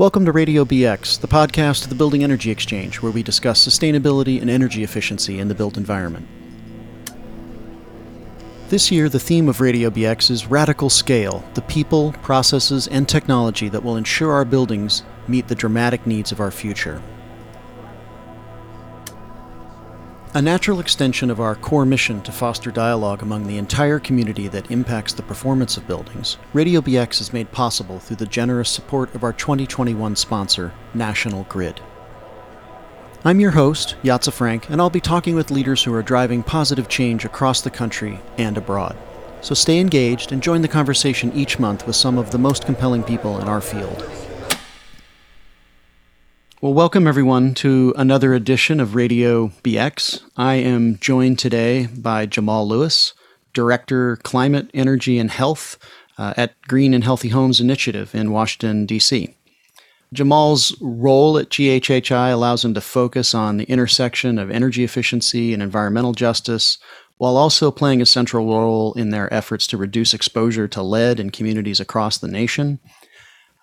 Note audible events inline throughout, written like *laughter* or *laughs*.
Welcome to Radio BX, the podcast of the Building Energy Exchange, where we discuss sustainability and energy efficiency in the built environment. This year, the theme of Radio BX is Radical Scale the people, processes, and technology that will ensure our buildings meet the dramatic needs of our future. A natural extension of our core mission to foster dialogue among the entire community that impacts the performance of buildings, Radio BX is made possible through the generous support of our 2021 sponsor, National Grid. I'm your host, Yatza Frank, and I'll be talking with leaders who are driving positive change across the country and abroad. So stay engaged and join the conversation each month with some of the most compelling people in our field. Well, welcome everyone to another edition of Radio BX. I am joined today by Jamal Lewis, Director, Climate, Energy, and Health uh, at Green and Healthy Homes Initiative in Washington, D.C. Jamal's role at GHHI allows him to focus on the intersection of energy efficiency and environmental justice, while also playing a central role in their efforts to reduce exposure to lead in communities across the nation.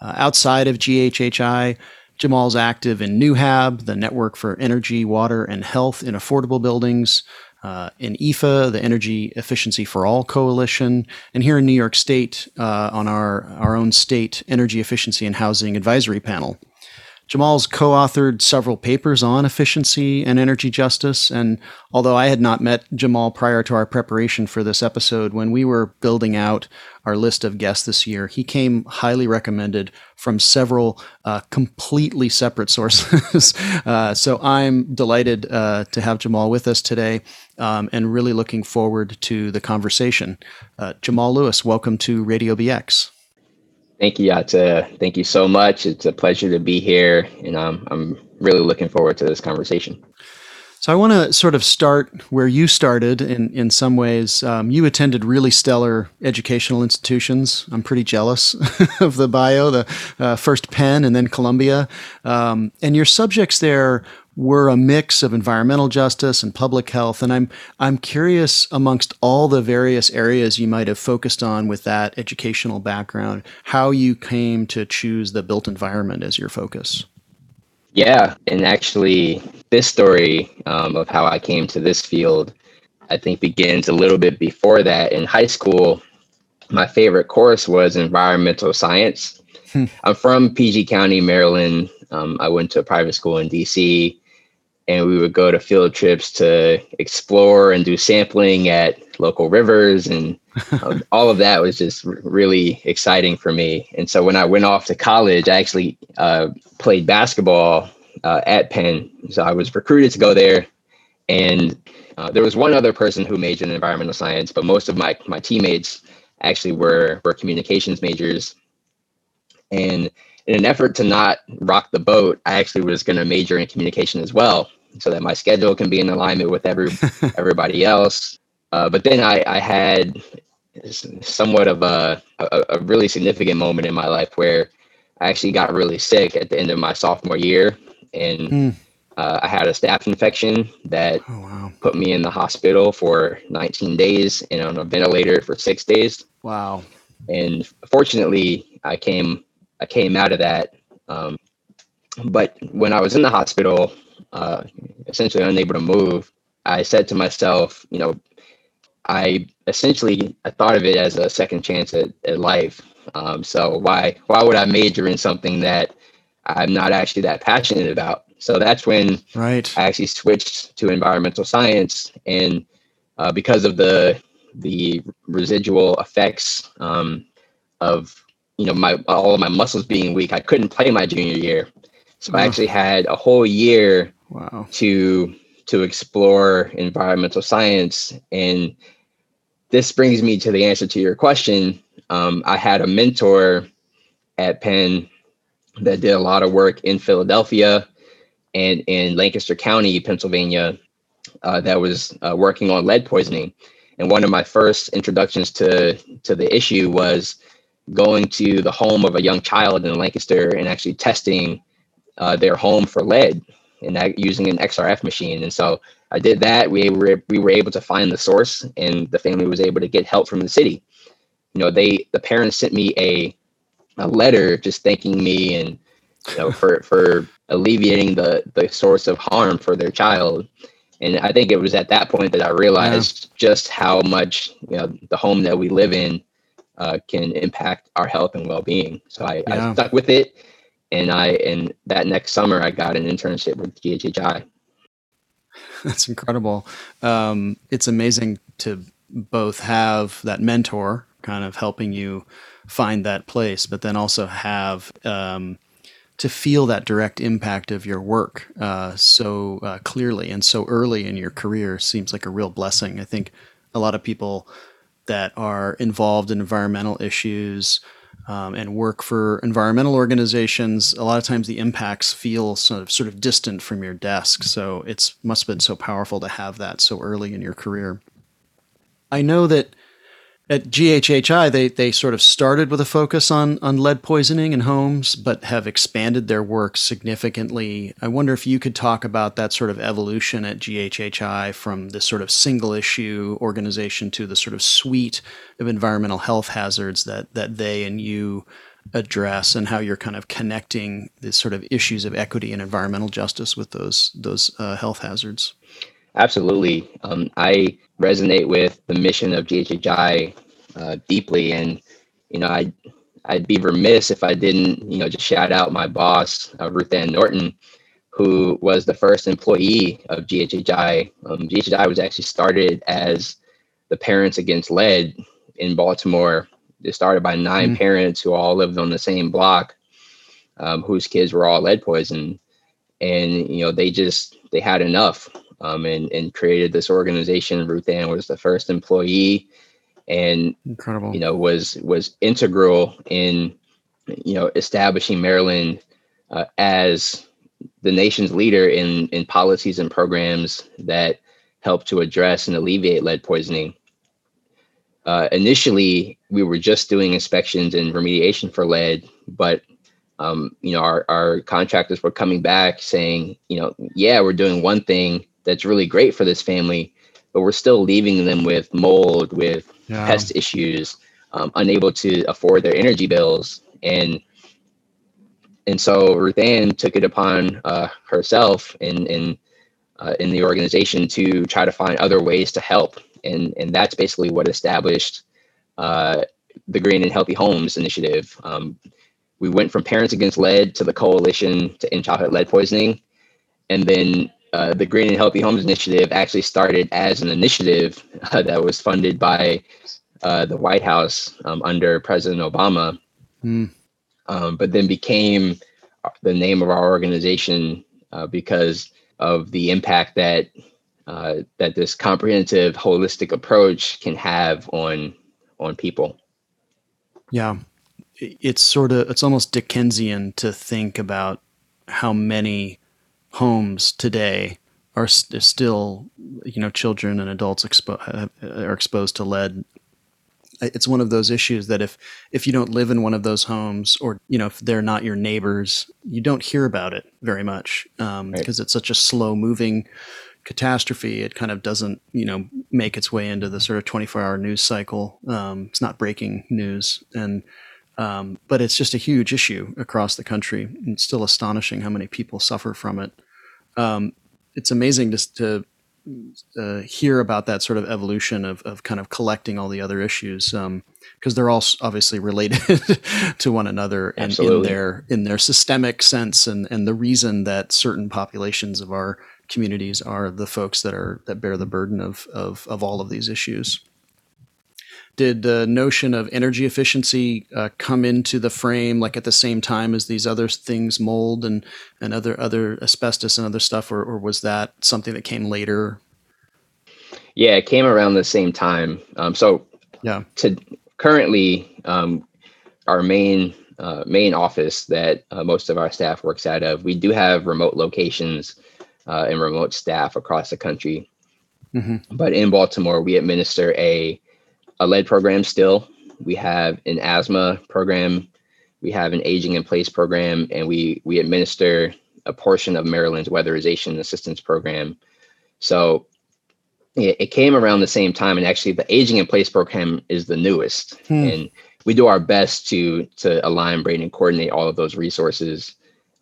Uh, outside of GHHI, Jamal's active in NEWHAB, the Network for Energy, Water, and Health in Affordable Buildings, uh, in EFA, the Energy Efficiency for All Coalition, and here in New York State uh, on our, our own state Energy Efficiency and Housing Advisory Panel. Jamal's co authored several papers on efficiency and energy justice. And although I had not met Jamal prior to our preparation for this episode, when we were building out our list of guests this year, he came highly recommended from several uh, completely separate *laughs* sources. uh, so I'm delighted uh, to have Jamal with us today um, and really looking forward to the conversation. Uh, Jamal Lewis, welcome to Radio BX. Thank you, Yata. Thank you so much. It's a pleasure to be here, and um, I'm really looking forward to this conversation. So I want to sort of start where you started. In in some ways, um, you attended really stellar educational institutions. I'm pretty jealous *laughs* of the bio, the uh, first Penn and then Columbia, um, and your subjects there were a mix of environmental justice and public health. And I'm I'm curious amongst all the various areas you might have focused on with that educational background, how you came to choose the built environment as your focus. Yeah, and actually, this story um, of how I came to this field, I think, begins a little bit before that. In high school, my favorite course was environmental science. Hmm. I'm from PG County, Maryland. Um, I went to a private school in DC and we would go to field trips to explore and do sampling at local rivers and *laughs* um, all of that was just really exciting for me. And so when i went off to college i actually uh, played basketball uh, at penn. So i was recruited to go there and uh, there was one other person who majored in environmental science but most of my, my teammates actually were, were communications majors. And in an effort to not rock the boat, I actually was going to major in communication as well so that my schedule can be in alignment with every *laughs* everybody else. Uh, but then I, I had somewhat of a, a, a really significant moment in my life where I actually got really sick at the end of my sophomore year, and mm. uh, I had a staph infection that oh, wow. put me in the hospital for 19 days and on a ventilator for six days. Wow! And fortunately, I came I came out of that. Um, but when I was in the hospital, uh, essentially unable to move, I said to myself, you know, I essentially I thought of it as a second chance at, at life. Um, so why why would I major in something that I'm not actually that passionate about? So that's when right. I actually switched to environmental science, and uh, because of the the residual effects um, of you know my all of my muscles being weak, I couldn't play my junior year. So I actually had a whole year wow. to to explore environmental science. And this brings me to the answer to your question. Um, I had a mentor at Penn that did a lot of work in Philadelphia and in Lancaster County, Pennsylvania, uh, that was uh, working on lead poisoning. And one of my first introductions to to the issue was going to the home of a young child in Lancaster and actually testing uh, their home for lead and that using an XRF machine. And so I did that. We were we were able to find the source, and the family was able to get help from the city. You know, they the parents sent me a a letter just thanking me and you know, for for alleviating the the source of harm for their child. And I think it was at that point that I realized yeah. just how much you know the home that we live in uh, can impact our health and well being. So I, yeah. I stuck with it, and I and that next summer I got an internship with GHHI. *laughs* That's incredible. Um, it's amazing to both have that mentor kind of helping you find that place, but then also have um, to feel that direct impact of your work uh, so uh, clearly and so early in your career seems like a real blessing. I think a lot of people that are involved in environmental issues um, and work for environmental organizations, a lot of times the impacts feel sort of sort of distant from your desk. So it's must have been so powerful to have that so early in your career. I know that at GHHI, they, they sort of started with a focus on, on lead poisoning in homes, but have expanded their work significantly. I wonder if you could talk about that sort of evolution at GHHI from this sort of single issue organization to the sort of suite of environmental health hazards that, that they and you address and how you're kind of connecting the sort of issues of equity and environmental justice with those, those uh, health hazards. Absolutely. Um, I resonate with the mission of GHHI uh, deeply, and you know, I I'd be remiss if I didn't, you know, just shout out my boss, uh, Ruth Ann Norton, who was the first employee of GHHI. Um, GHHI was actually started as the Parents Against Lead in Baltimore. It started by 9 mm-hmm. parents who all lived on the same block, um, whose kids were all lead poisoned, and you know, they just they had enough um, and, and created this organization. Ruth Ann was the first employee and incredible, you know, was, was integral in, you know, establishing Maryland uh, as the nation's leader in, in policies and programs that help to address and alleviate lead poisoning. Uh, initially, we were just doing inspections and remediation for lead, but um, you know, our, our contractors were coming back saying, you know, yeah, we're doing one thing, that's really great for this family, but we're still leaving them with mold, with yeah. pest issues, um, unable to afford their energy bills, and and so Ruth Ann took it upon uh, herself in in uh, in the organization to try to find other ways to help, and and that's basically what established uh, the Green and Healthy Homes initiative. Um, we went from Parents Against Lead to the Coalition to End Childhood Lead Poisoning, and then uh, the Green and Healthy Homes Initiative actually started as an initiative *laughs* uh, that was funded by uh, the White House um, under President Obama, mm. um, but then became the name of our organization uh, because of the impact that uh, that this comprehensive, holistic approach can have on on people. Yeah, it's sort of it's almost Dickensian to think about how many homes today are st- still, you know, children and adults expo- are exposed to lead. It's one of those issues that if if you don't live in one of those homes, or you know, if they're not your neighbors, you don't hear about it very much because um, right. it's such a slow moving catastrophe. It kind of doesn't, you know, make its way into the sort of 24 hour news cycle. Um, it's not breaking news, and um, but it's just a huge issue across the country. It's still astonishing how many people suffer from it um, it's amazing just to uh, hear about that sort of evolution of, of kind of collecting all the other issues because um, they're all obviously related *laughs* to one another in, in, their in their systemic sense and and the reason that certain populations of our communities are the folks that are that bear the burden of of, of all of these issues did the notion of energy efficiency uh, come into the frame like at the same time as these other things mold and and other other asbestos and other stuff or, or was that something that came later? Yeah it came around the same time. Um, so yeah. to currently um, our main uh, main office that uh, most of our staff works out of we do have remote locations uh, and remote staff across the country. Mm-hmm. but in baltimore we administer a a lead program still. We have an asthma program. We have an aging in place program, and we we administer a portion of Maryland's weatherization assistance program. So it, it came around the same time, and actually, the aging in place program is the newest, hmm. and we do our best to to align, braid, and coordinate all of those resources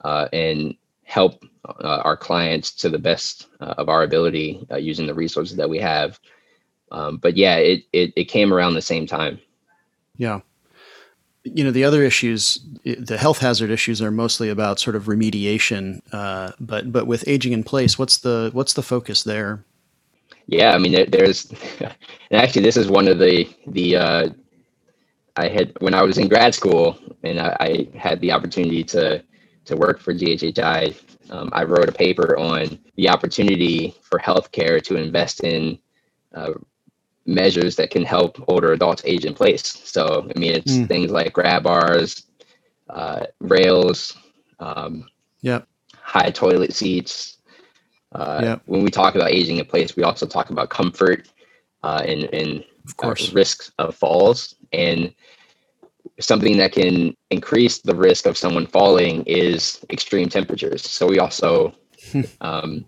uh, and help uh, our clients to the best uh, of our ability uh, using the resources that we have. Um, but yeah, it, it it came around the same time. Yeah. You know, the other issues, the health hazard issues, are mostly about sort of remediation. Uh, but but with aging in place, what's the what's the focus there? Yeah, I mean, there, there's, *laughs* and actually, this is one of the the uh, I had when I was in grad school, and I, I had the opportunity to to work for GHHI. Um, I wrote a paper on the opportunity for healthcare to invest in uh, measures that can help older adults age in place. So, I mean, it's mm. things like grab bars, uh, rails, um, yep. high toilet seats. Uh, yep. When we talk about aging in place, we also talk about comfort uh, and, and of uh, course. risks of falls. And something that can increase the risk of someone falling is extreme temperatures. So we also *laughs* um,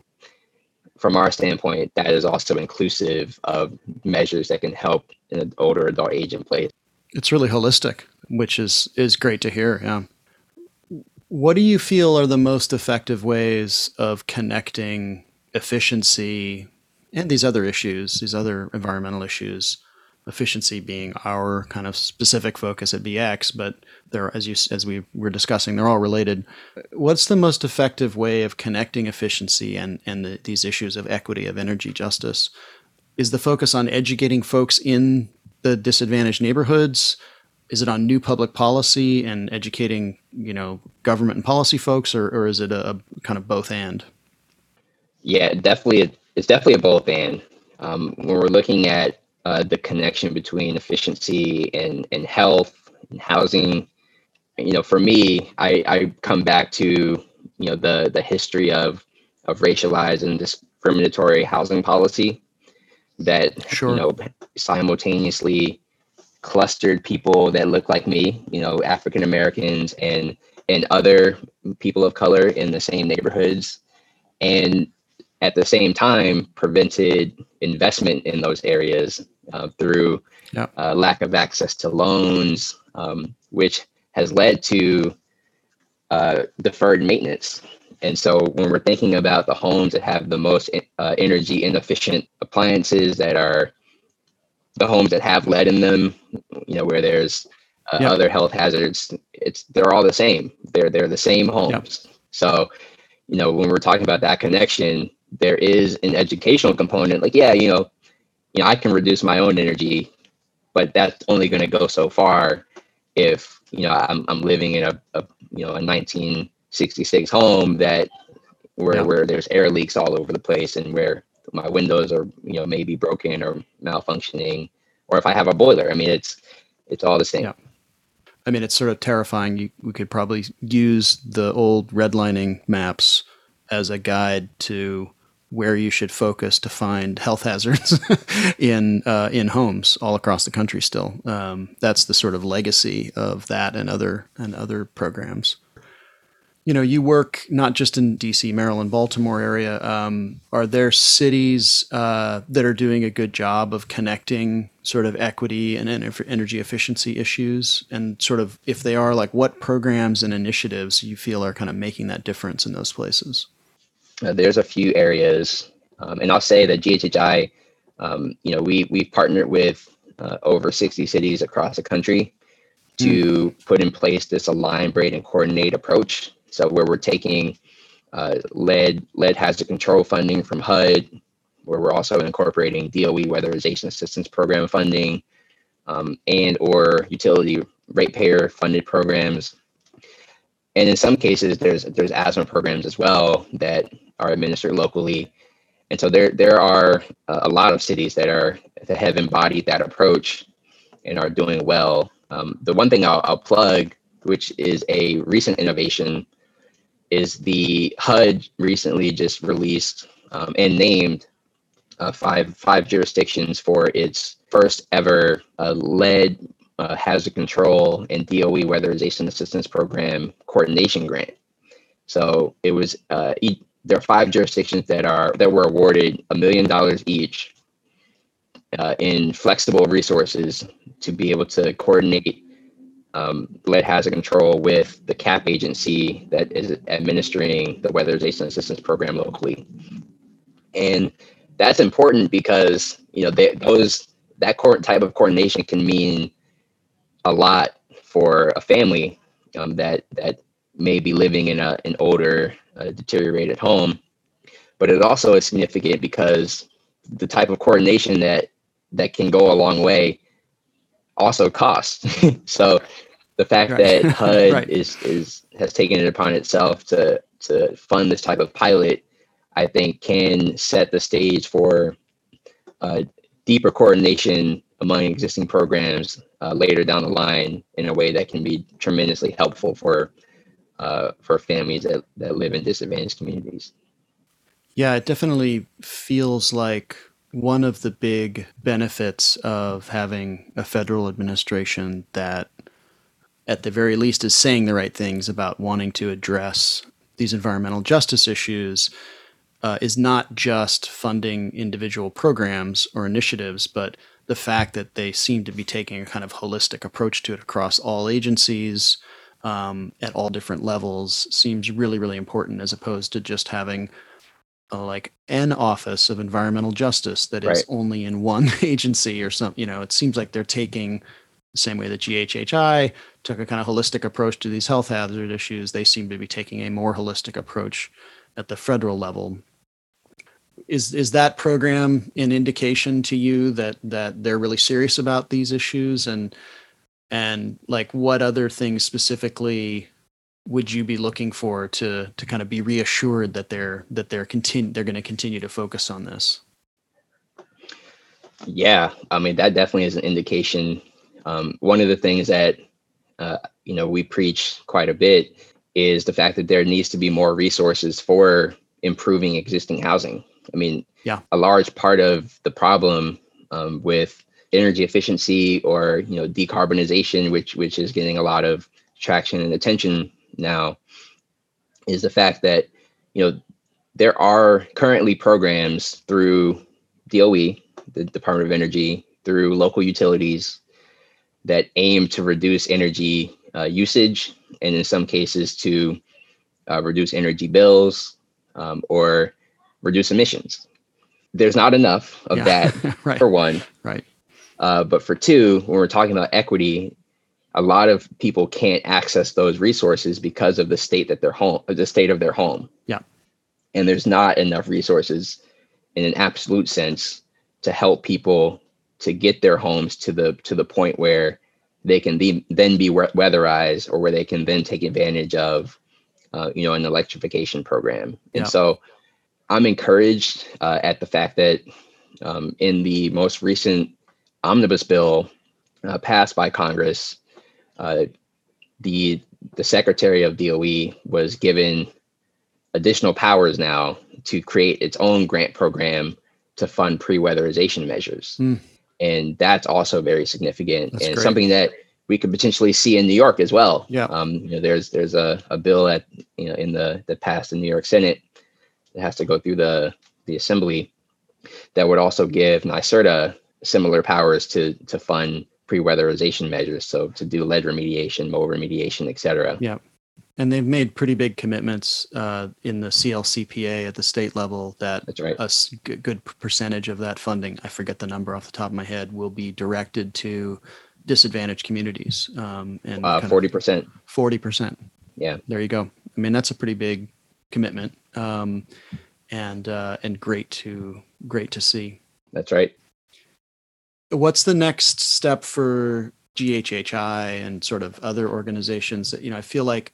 from our standpoint, that is also inclusive of measures that can help an older adult age in place. It's really holistic, which is is great to hear. Yeah. What do you feel are the most effective ways of connecting efficiency and these other issues, these other environmental issues, efficiency being our kind of specific focus at BX, but they're as you as we were discussing, they're all related. What's the most effective way of connecting efficiency and and the, these issues of equity of energy justice? Is the focus on educating folks in the disadvantaged neighborhoods? Is it on new public policy and educating, you know, government and policy folks, or, or is it a, a kind of both and? Yeah, definitely. It's definitely a both and. Um, when we're looking at uh, the connection between efficiency and, and health and housing. You know, for me, I, I come back to, you know, the, the history of, of racialized and discriminatory housing policy that, sure. you know, simultaneously clustered people that look like me, you know, African Americans and and other people of color in the same neighborhoods. And at the same time prevented investment in those areas uh, through uh, lack of access to loans, um, which has led to uh, deferred maintenance. And so, when we're thinking about the homes that have the most uh, energy inefficient appliances, that are the homes that have lead in them, you know, where there's uh, other health hazards, it's they're all the same. They're they're the same homes. So, you know, when we're talking about that connection, there is an educational component. Like, yeah, you know, you know, I can reduce my own energy, but that's only going to go so far if you know I'm I'm living in a, a you know a 1966 home that where yeah. where there's air leaks all over the place and where my windows are you know maybe broken or malfunctioning, or if I have a boiler. I mean, it's it's all the same. Yeah. I mean, it's sort of terrifying. You, we could probably use the old redlining maps as a guide to where you should focus to find health hazards *laughs* in uh, in homes all across the country. Still, um, that's the sort of legacy of that and other and other programs. You know, you work not just in D.C., Maryland, Baltimore area. Um, are there cities uh, that are doing a good job of connecting sort of equity and energy efficiency issues? And sort of, if they are, like what programs and initiatives you feel are kind of making that difference in those places? Uh, there's a few areas, um, and I'll say that GHHI, um, you know, we we've partnered with uh, over 60 cities across the country to mm. put in place this align, braid, and coordinate approach. So where we're taking uh, lead lead hazard control funding from HUD, where we're also incorporating DOE weatherization assistance program funding, um, and or utility ratepayer funded programs and in some cases there's there's asthma programs as well that are administered locally and so there there are a lot of cities that are that have embodied that approach and are doing well um, the one thing I'll, I'll plug which is a recent innovation is the hud recently just released um, and named uh, five five jurisdictions for its first ever uh, lead uh, hazard control and DOE weatherization assistance program coordination grant. So it was uh, there are five jurisdictions that are that were awarded a million dollars each uh, in flexible resources to be able to coordinate um, lead hazard control with the CAP agency that is administering the weatherization assistance program locally. And that's important because you know they, those that type of coordination can mean a lot for a family um, that that may be living in a, an older, uh, at home. But it also is significant because the type of coordination that that can go a long way also costs. *laughs* so the fact right. that *laughs* HUD right. is is has taken it upon itself to to fund this type of pilot, I think can set the stage for uh, deeper coordination among existing programs uh, later down the line in a way that can be tremendously helpful for uh, for families that, that live in disadvantaged communities. Yeah, it definitely feels like one of the big benefits of having a federal administration that at the very least is saying the right things about wanting to address these environmental justice issues uh, is not just funding individual programs or initiatives, but the fact that they seem to be taking a kind of holistic approach to it across all agencies um, at all different levels seems really, really important as opposed to just having uh, like an office of environmental justice that is right. only in one *laughs* agency or something. You know, it seems like they're taking the same way that GHHI took a kind of holistic approach to these health hazard issues. They seem to be taking a more holistic approach at the federal level is is that program an indication to you that that they're really serious about these issues and and like what other things specifically would you be looking for to to kind of be reassured that they're that they're continue they're going to continue to focus on this? Yeah i mean that definitely is an indication. Um, one of the things that uh, you know we preach quite a bit is the fact that there needs to be more resources for improving existing housing. I mean, yeah, a large part of the problem um, with energy efficiency or you know decarbonization, which which is getting a lot of traction and attention now, is the fact that you know there are currently programs through DOE, the Department of Energy, through local utilities that aim to reduce energy uh, usage and in some cases to uh, reduce energy bills um, or reduce emissions. There's not enough of yeah. that *laughs* right. for one. Right. Uh, but for two, when we're talking about equity, a lot of people can't access those resources because of the state that their home, the state of their home. Yeah. And there's not enough resources in an absolute sense to help people to get their homes to the to the point where they can be then be weatherized or where they can then take advantage of uh, you know an electrification program and yeah. so I'm encouraged uh, at the fact that um, in the most recent omnibus bill uh, passed by Congress, uh, the the Secretary of DOE was given additional powers now to create its own grant program to fund pre-weatherization measures, mm. and that's also very significant that's and great. something that we could potentially see in New York as well. Yeah, um, you know, there's there's a, a bill at you know in the that passed in the New York Senate it has to go through the the assembly that would also give NYSERDA similar powers to to fund pre-weatherization measures, so to do lead remediation, mold remediation, et cetera. Yeah, and they've made pretty big commitments uh, in the CLCPA at the state level that That's right. a good percentage of that funding, I forget the number off the top of my head, will be directed to disadvantaged communities. Um, and uh, forty percent. Forty percent. Yeah. There you go. I mean, that's a pretty big commitment, um, and uh, and great to great to see. That's right. What's the next step for GHHI and sort of other organizations that you know? I feel like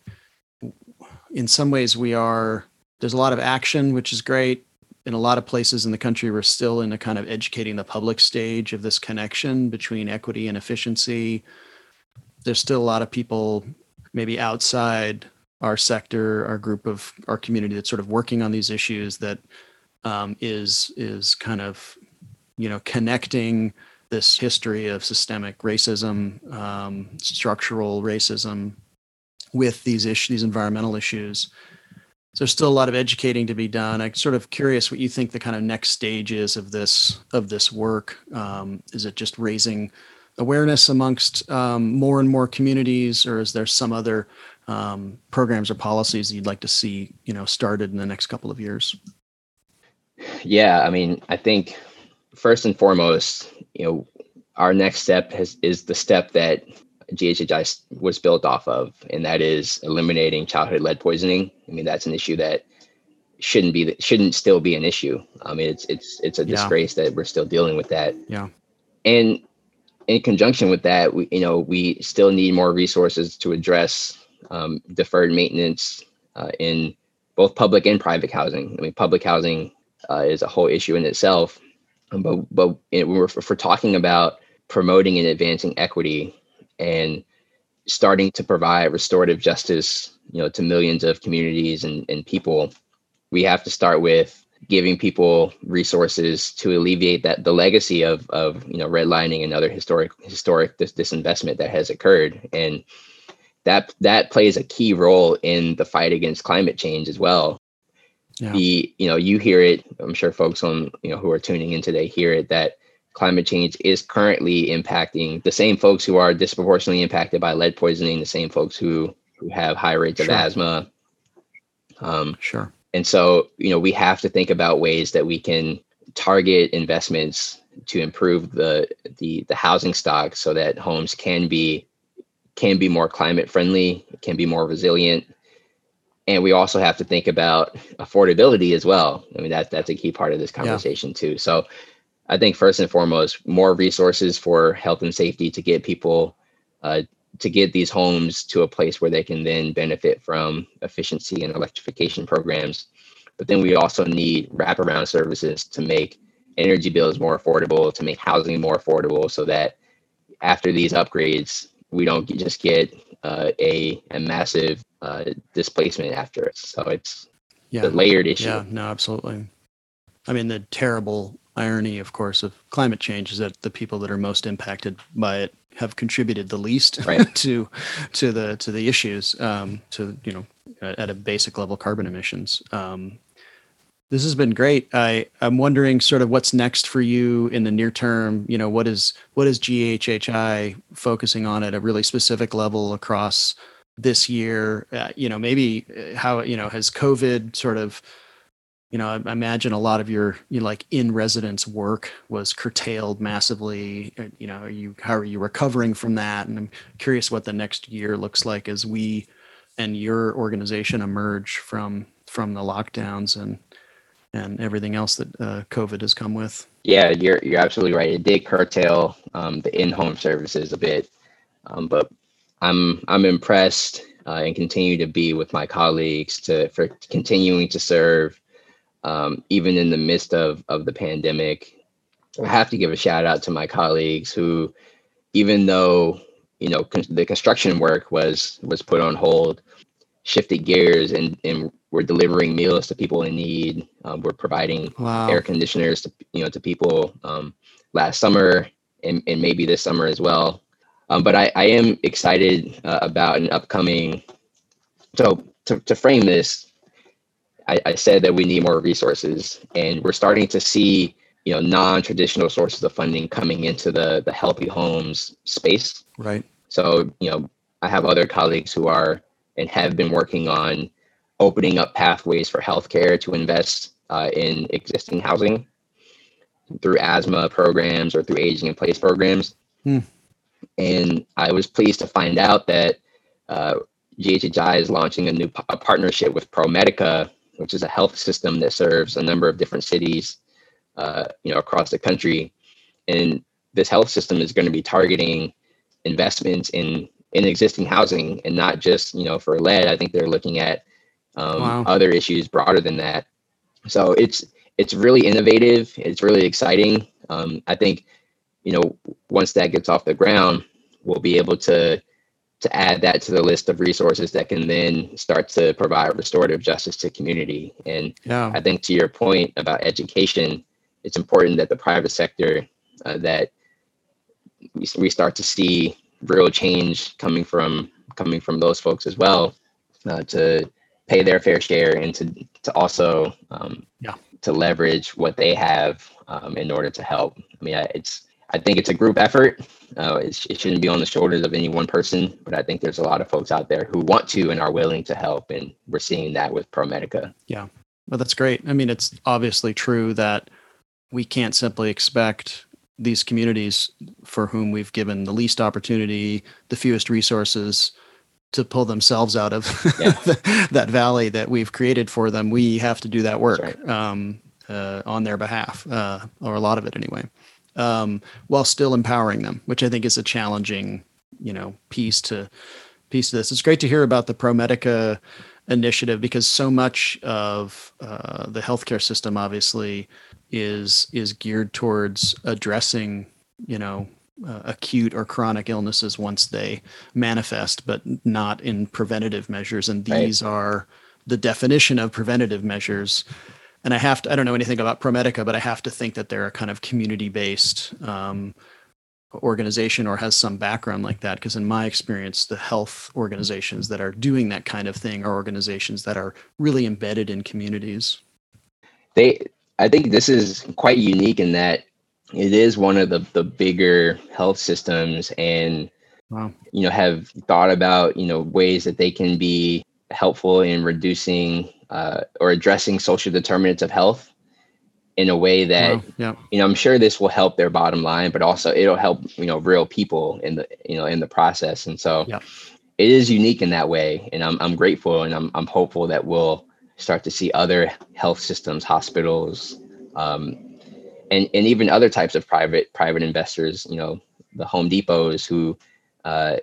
in some ways we are there's a lot of action, which is great. In a lot of places in the country, we're still in a kind of educating the public stage of this connection between equity and efficiency. There's still a lot of people maybe outside our sector, our group of our community that's sort of working on these issues that um, is is kind of you know connecting this history of systemic racism, um, structural racism, with these issues, these environmental issues. So there's still a lot of educating to be done. I'm sort of curious what you think the kind of next stage is of this of this work. Um, is it just raising awareness amongst um, more and more communities, or is there some other um, programs or policies you'd like to see, you know, started in the next couple of years? Yeah, I mean, I think first and foremost, you know, our next step has, is the step that GHHI was built off of, and that is eliminating childhood lead poisoning. I mean, that's an issue that shouldn't be shouldn't still be an issue. I mean, it's it's it's a yeah. disgrace that we're still dealing with that. Yeah. And in conjunction with that, we you know we still need more resources to address um, deferred maintenance uh, in both public and private housing. I mean, public housing uh, is a whole issue in itself, but but you know, if we're talking about promoting and advancing equity and starting to provide restorative justice, you know, to millions of communities and, and people, we have to start with giving people resources to alleviate that the legacy of of you know redlining and other historic historic dis- disinvestment that has occurred. And that that plays a key role in the fight against climate change as well yeah. the you know you hear it i'm sure folks on you know who are tuning in today hear it that climate change is currently impacting the same folks who are disproportionately impacted by lead poisoning, the same folks who who have high rates sure. of asthma. Um, sure. And so, you know, we have to think about ways that we can target investments to improve the the the housing stock so that homes can be can be more climate friendly, can be more resilient. And we also have to think about affordability as well. I mean, that that's a key part of this conversation yeah. too. So I think first and foremost, more resources for health and safety to get people uh, to get these homes to a place where they can then benefit from efficiency and electrification programs. But then we also need wraparound services to make energy bills more affordable, to make housing more affordable, so that after these upgrades, we don't just get uh, a, a massive uh, displacement after it. So it's yeah. the layered issue. Yeah, no, absolutely. I mean, the terrible irony, of course, of climate change is that the people that are most impacted by it have contributed the least *laughs* right. to to the to the issues um, to you know at a basic level carbon emissions. Um, this has been great. I I'm wondering sort of what's next for you in the near term. You know, what is what is GHHI focusing on at a really specific level across this year? Uh, you know, maybe uh, how you know has COVID sort of you know, I imagine a lot of your you know, like in residence work was curtailed massively. You know, are you how are you recovering from that? And I'm curious what the next year looks like as we and your organization emerge from from the lockdowns and and everything else that uh, COVID has come with. Yeah, you're you're absolutely right. It did curtail um, the in-home services a bit, um, but I'm I'm impressed uh, and continue to be with my colleagues to for continuing to serve um, even in the midst of of the pandemic. I have to give a shout out to my colleagues who, even though you know con- the construction work was was put on hold, shifted gears and and we're delivering meals to people in need. Um, we're providing wow. air conditioners to you know to people um, last summer and, and maybe this summer as well. Um, but I, I am excited uh, about an upcoming. So to, to frame this, I, I said that we need more resources, and we're starting to see you know non-traditional sources of funding coming into the the healthy homes space. Right. So you know I have other colleagues who are and have been working on opening up pathways for healthcare to invest uh, in existing housing through asthma programs or through aging in place programs. Hmm. And I was pleased to find out that uh, GHHI is launching a new p- a partnership with ProMedica which is a health system that serves a number of different cities, uh, you know, across the country. And this health system is going to be targeting investments in in existing housing and not just you know for lead. I think they're looking at um, wow. other issues broader than that. So it's it's really innovative. It's really exciting. Um, I think you know once that gets off the ground, we'll be able to to add that to the list of resources that can then start to provide restorative justice to community. And yeah. I think to your point about education, it's important that the private sector uh, that we, we start to see real change coming from coming from those folks as well uh, to pay their fair share and to to also um, yeah. to leverage what they have um, in order to help. I mean, I, it's I think it's a group effort. Uh, it, it shouldn't be on the shoulders of any one person, but I think there's a lot of folks out there who want to and are willing to help, and we're seeing that with ProMedica. Yeah, well, that's great. I mean, it's obviously true that we can't simply expect these communities for whom we've given the least opportunity, the fewest resources, to pull themselves out of *laughs* yeah. that valley that we've created for them. We have to do that work right. um, uh, on their behalf, uh, or a lot of it anyway, um, while still empowering them, which I think is a challenging, you know, piece to piece to this. It's great to hear about the ProMedica initiative because so much of uh, the healthcare system obviously is is geared towards addressing you know uh, acute or chronic illnesses once they manifest but not in preventative measures and these right. are the definition of preventative measures and i have to i don't know anything about promedica but i have to think that they're a kind of community based um, organization or has some background like that because in my experience the health organizations that are doing that kind of thing are organizations that are really embedded in communities they I think this is quite unique in that it is one of the, the bigger health systems and wow. you know have thought about you know ways that they can be helpful in reducing uh, or addressing social determinants of health in a way that wow. yeah. you know i'm sure this will help their bottom line but also it'll help you know real people in the you know in the process and so yeah. it is unique in that way and i'm, I'm grateful and I'm, I'm hopeful that we'll start to see other health systems, hospitals, um, and and even other types of private private investors. You know, the Home Depots who uh,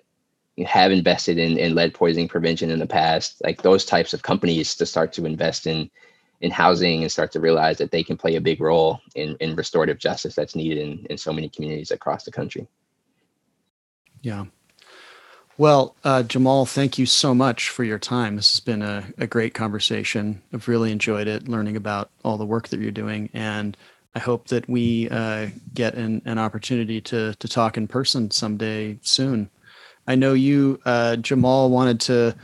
have invested in, in lead poisoning prevention in the past, like those types of companies, to start to invest in in housing and start to realize that they can play a big role in, in restorative justice that's needed in, in so many communities across the country. Yeah. Well, uh, Jamal, thank you so much for your time. This has been a, a great conversation. I've really enjoyed it, learning about all the work that you're doing. And I hope that we uh, get an, an opportunity to, to talk in person someday soon. I know you, uh, Jamal, wanted to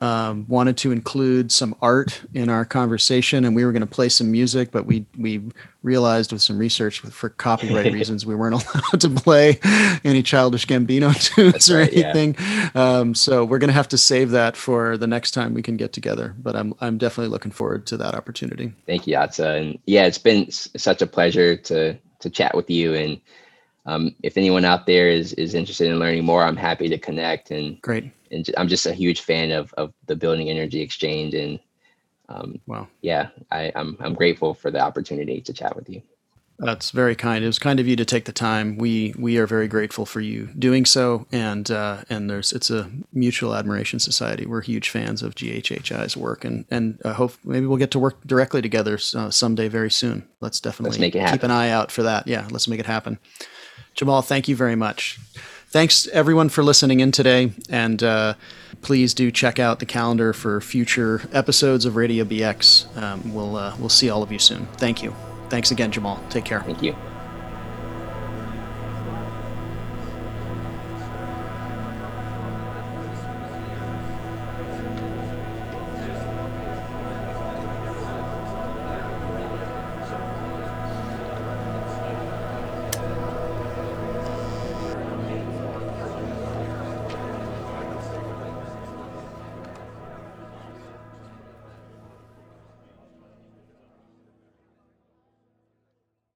um, wanted to include some art in our conversation, and we were going to play some music, but we we realized with some research for copyright *laughs* reasons we weren't *laughs* allowed to play any childish Gambino *laughs* tunes That's or right, anything. Yeah. Um, so we're going to have to save that for the next time we can get together. But I'm I'm definitely looking forward to that opportunity. Thank you, Yatza, and yeah, it's been such a pleasure to to chat with you and. Um, if anyone out there is is interested in learning more, I'm happy to connect. And great and I'm just a huge fan of of the Building Energy Exchange, and um, wow, yeah, I, I'm I'm grateful for the opportunity to chat with you. That's very kind. It was kind of you to take the time. We we are very grateful for you doing so, and uh, and there's it's a mutual admiration society. We're huge fans of GHHI's work, and and uh, hope maybe we'll get to work directly together uh, someday very soon. Let's definitely let's keep an eye out for that. Yeah, let's make it happen. Jamal, thank you very much. Thanks everyone for listening in today, and uh, please do check out the calendar for future episodes of Radio BX. Um, we'll uh, we'll see all of you soon. Thank you. Thanks again, Jamal. Take care. Thank you.